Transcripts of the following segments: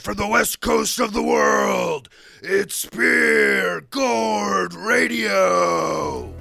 Live from the west coast of the world, it's Spear Gourd Radio.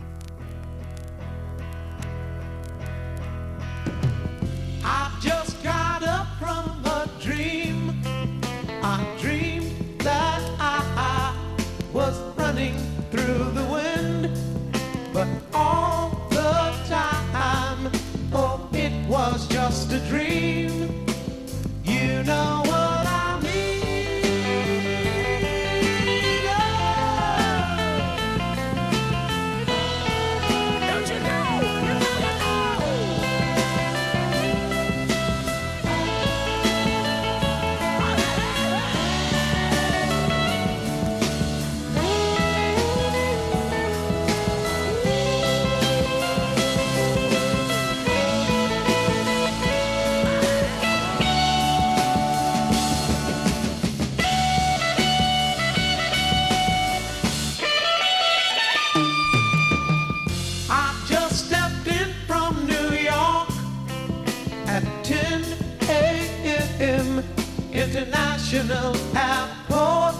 international airport,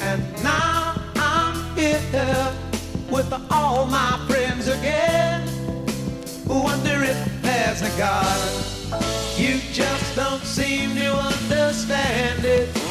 and now I'm here with all my friends again. Wonder if there's a God. You just don't seem to understand it.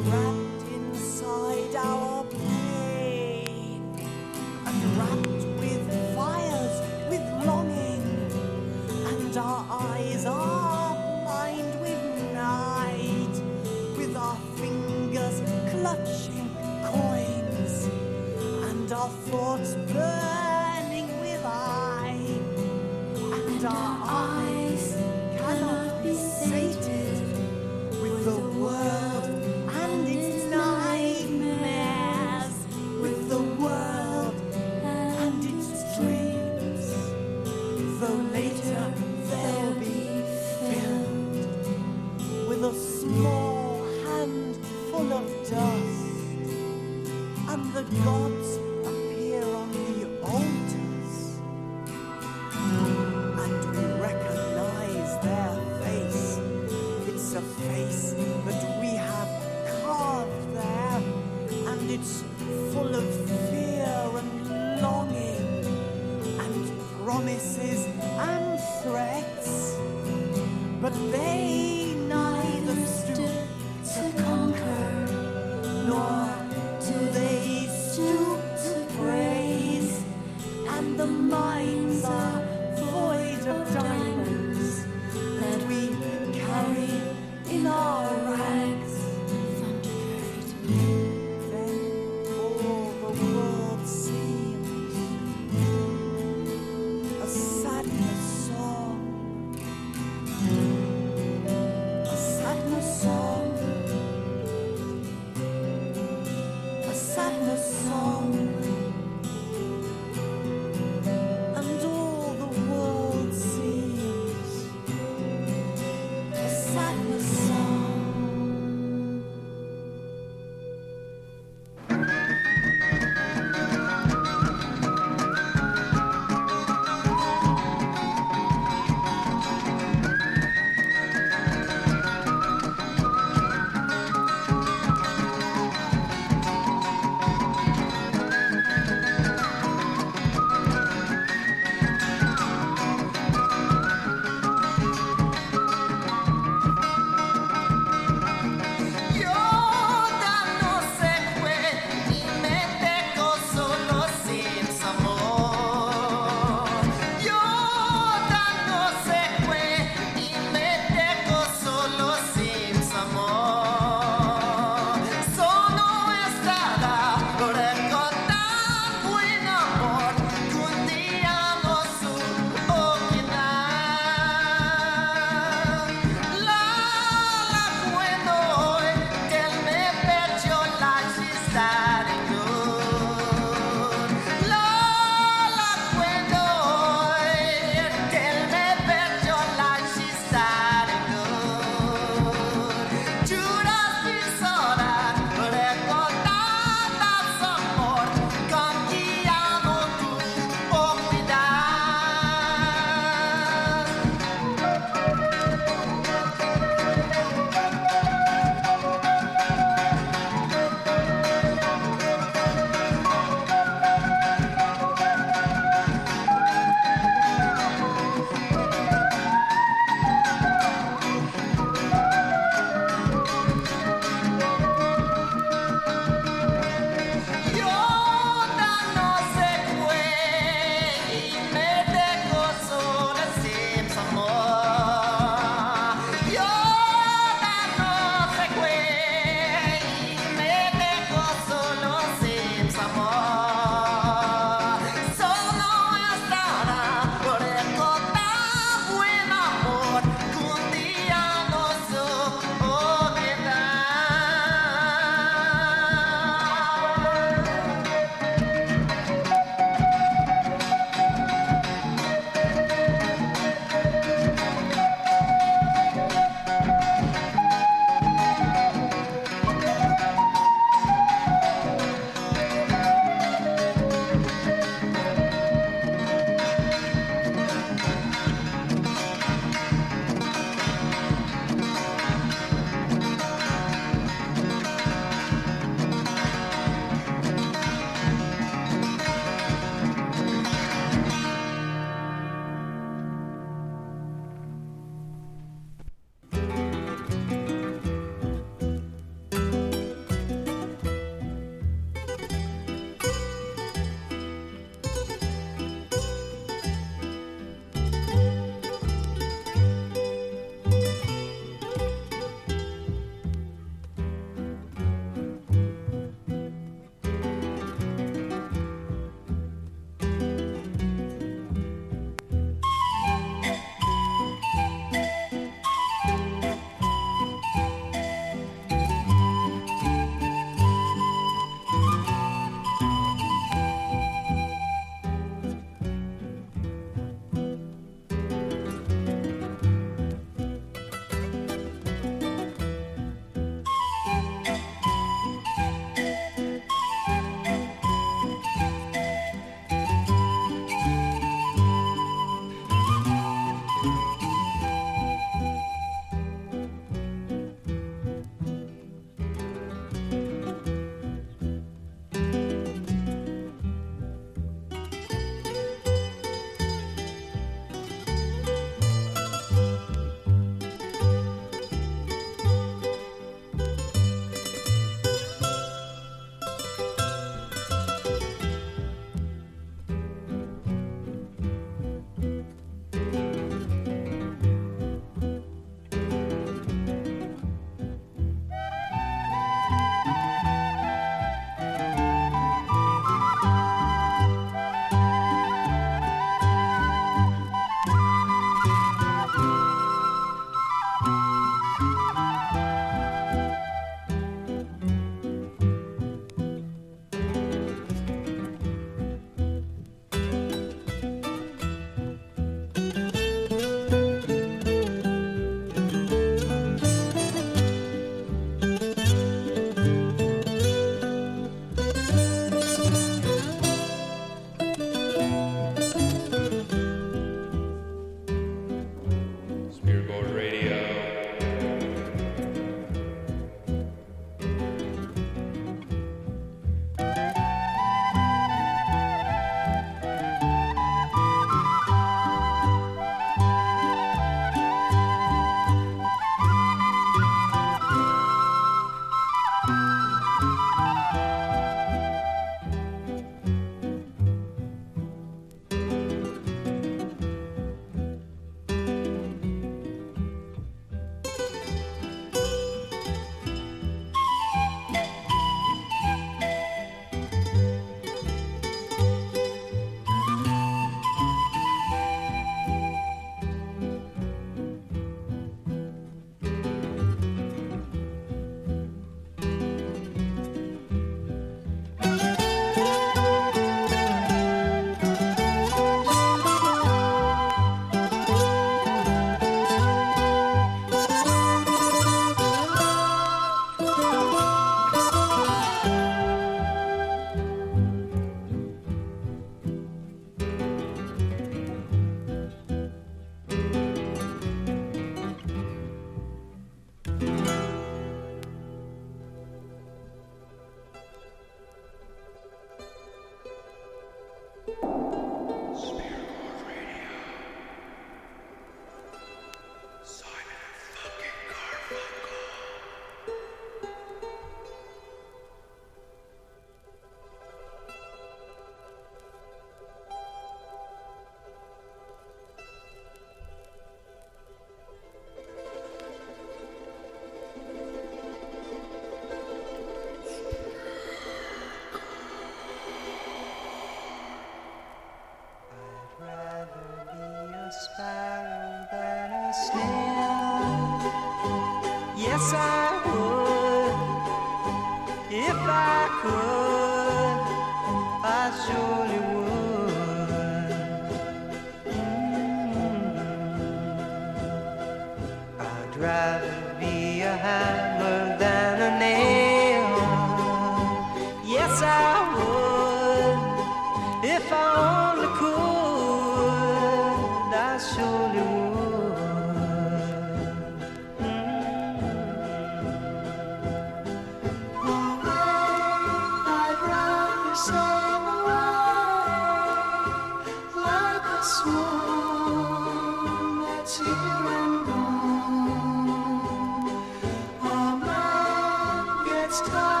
A swan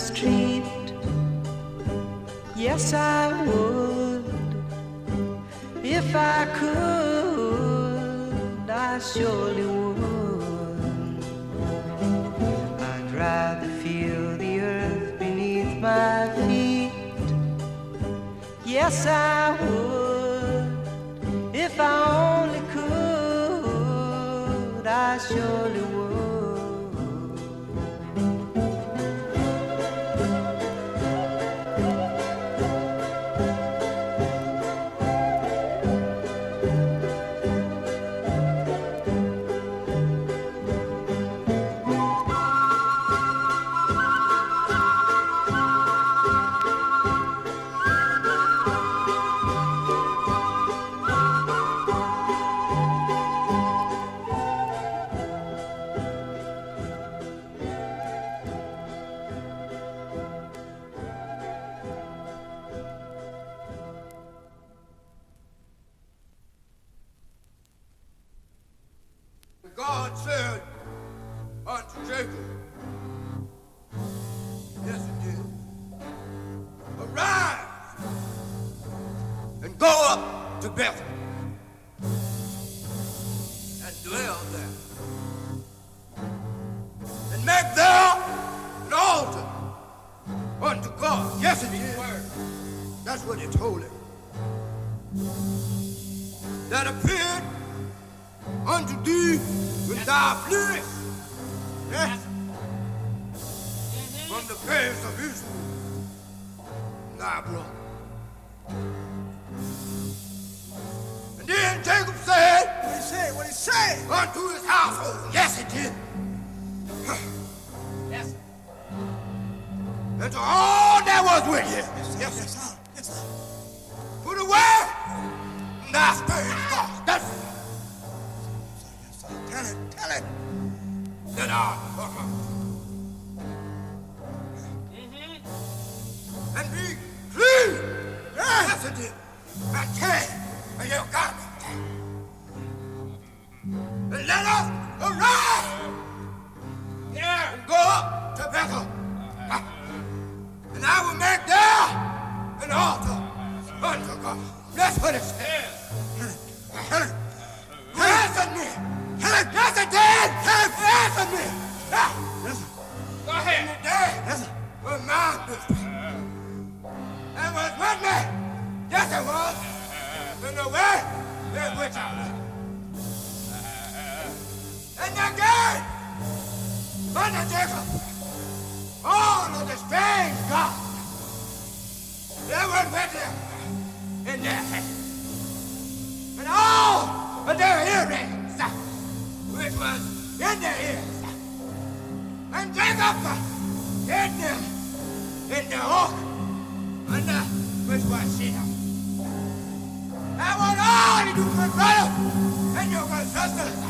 street. Yes, I would. And dwell there. And make there an altar unto God. Yes, it is. That's what he told him. That appeared unto thee when thou fleest yes, from the face of Israel, thy brother. Then Jacob said, What he said, what he said, unto his household. Yes, he did. Yes. And to all that was with him. Yes, yes, yes, yes, sir. Put away thy strange God. That's it. Tell it, tell it. That I. And be clean. Yes, it did. And change and your garment. And let us arise. Yeah. And go up to Bethel. Ah. And I will make there an altar unto God. That's what it says. It. Answer me. Yes, it did. Answer me. Yeah. Yes, Go ahead. And the day was my business. And was with me. Yes, it was. In the way in which I lived. And again, under Jacob, all of the strange gods, they were with him in their hands. And all of their earrings which was in their ears. And Jacob hid them in the oak under uh, which was Shittim. I want all you good brothers and your good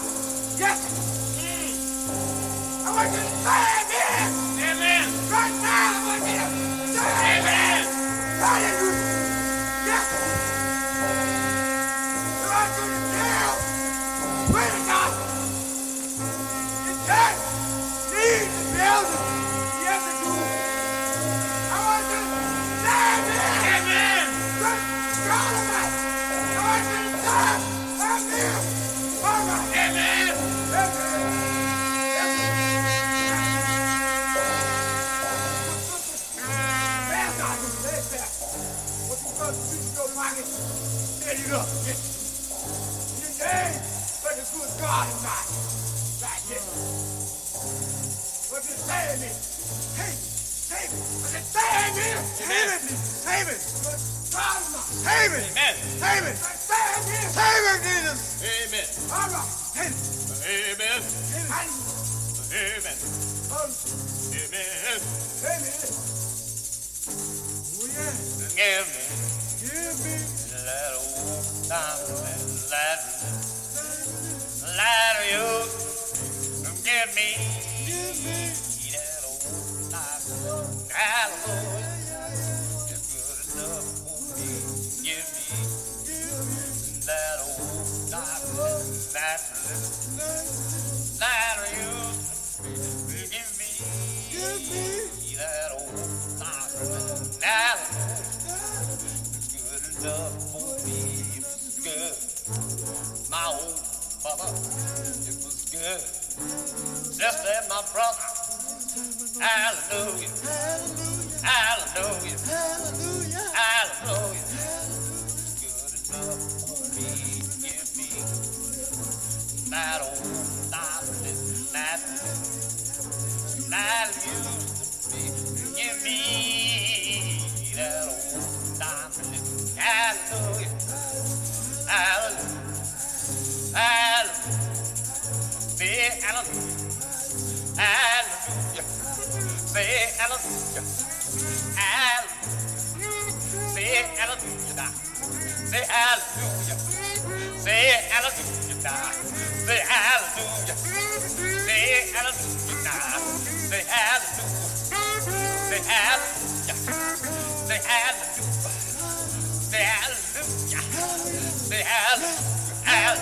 Yes. I want you to say amen. Amen. Right now, I want you to say amen. Hallelujah. Yes. I want you to tell. Wait a God. The church needs the building. The good God is not. Like this. What you saying me? Hey, save it. I said, save me. Save it. Save it. Good God is not. Save it. Amen. Save it. Save it. Save it, Jesus. Amen. All right. Save it. Amen. Save it. Hallelujah. Amen. Um, Amen. Amen. Oh, yeah. Give me Give me that old diamond that that you. Give me. Give me. that old hallelujah it's good enough for me. Give me that that that give me that old diamond hallelujah mother, it was good. And my brother, hallelujah, hallelujah, Hallelujah. hallelujah. Good enough for me. Give me that old diamond that that used to be. Give me that old diamond. Hallelujah. Hallelujah. Hallelujah. Say hallelujah. Hallelujah. Say hallelujah. Hallelujah. Say hallelujah. now. Say hallelujah. Say hallelujah. now. Say hallelujah. Say hallelujah. now. Say hallelujah. Say hallelujah. Say hallelujah. Say hallelujah. Say hallelujah. Yeah.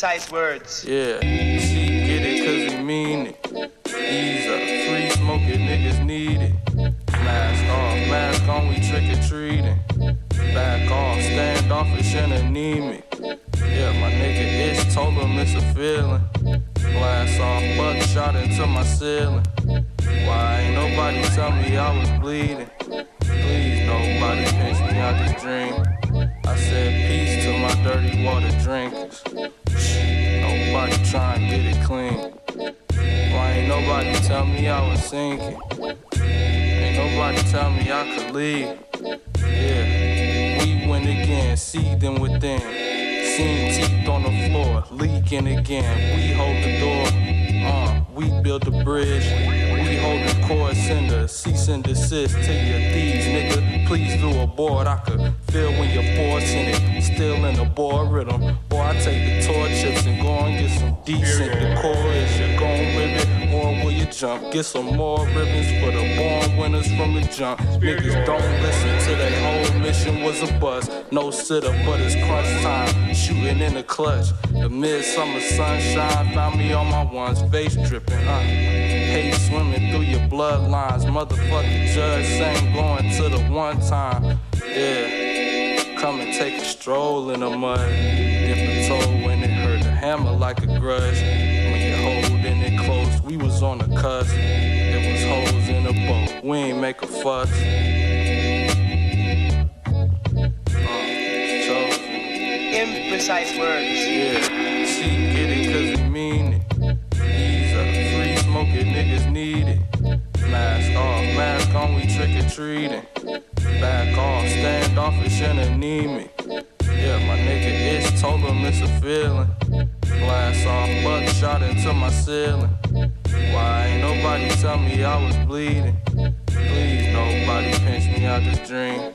Imprecise words. Yeah, Get some more ribbons for the born winners from the jump. Niggas don't listen to that whole mission was a bust. No sitter, but it's crunch time. Shooting in the clutch. The midsummer sunshine found me on my ones, face dripping. Uh. Hate swimming through your bloodlines. Motherfucking judge saying going to the one time. Yeah. Come and take a stroll in the mud. A toe when it hurt. The hammer like a grudge. Close, we was on the cusp. It was holes in the boat. We ain't make a fuss. Uh. Imprecise words. Yeah, she get it cause he mean it. He's a free smoking niggas need it. Mask off, mask on, we trick or treating. Back off, standoffish and anemic. Yeah, my nigga Ish told him it's a feeling. Glass off, buck shot into my ceiling. Why ain't nobody tell me I was bleeding? Please, nobody pinch me out this dream.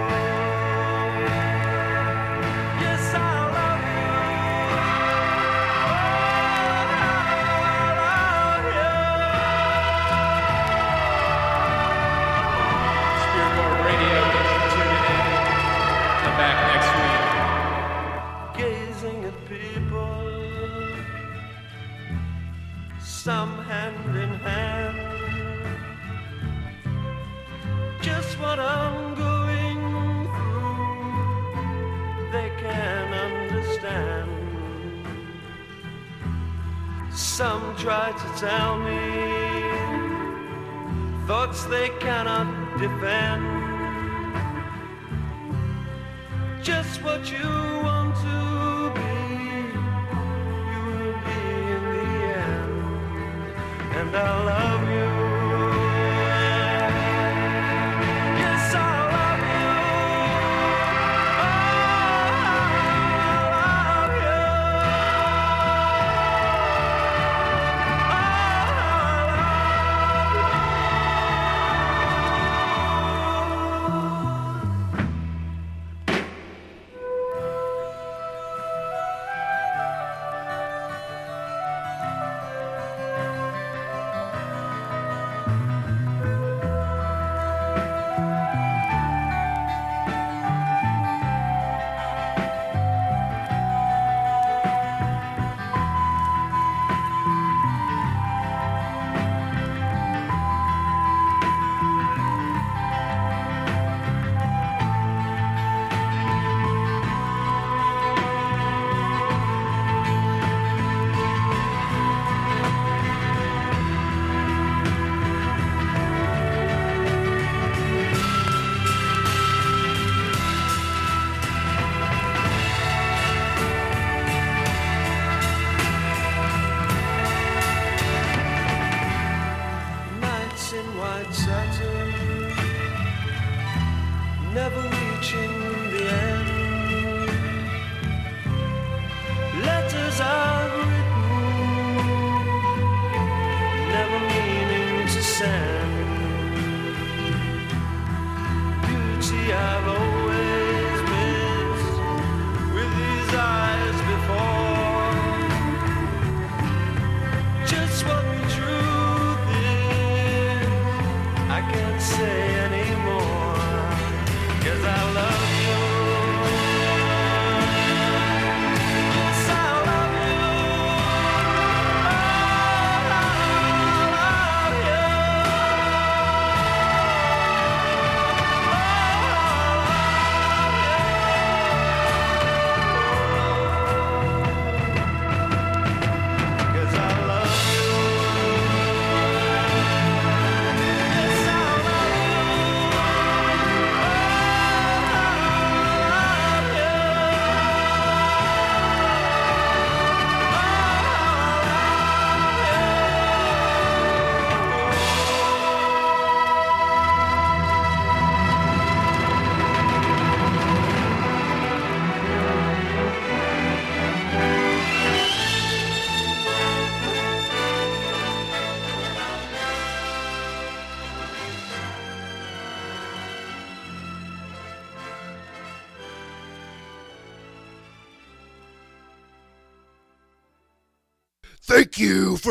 Hand in hand. Just what I'm going through, they can understand. Some try to tell me thoughts they cannot defend just what you I love you.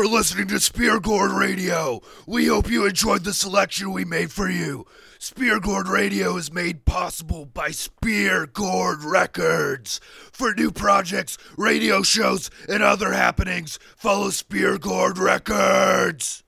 For listening to Speargourd Radio. We hope you enjoyed the selection we made for you. Speargourd Radio is made possible by Speargourd Records. For new projects, radio shows, and other happenings, follow Speargourd Records.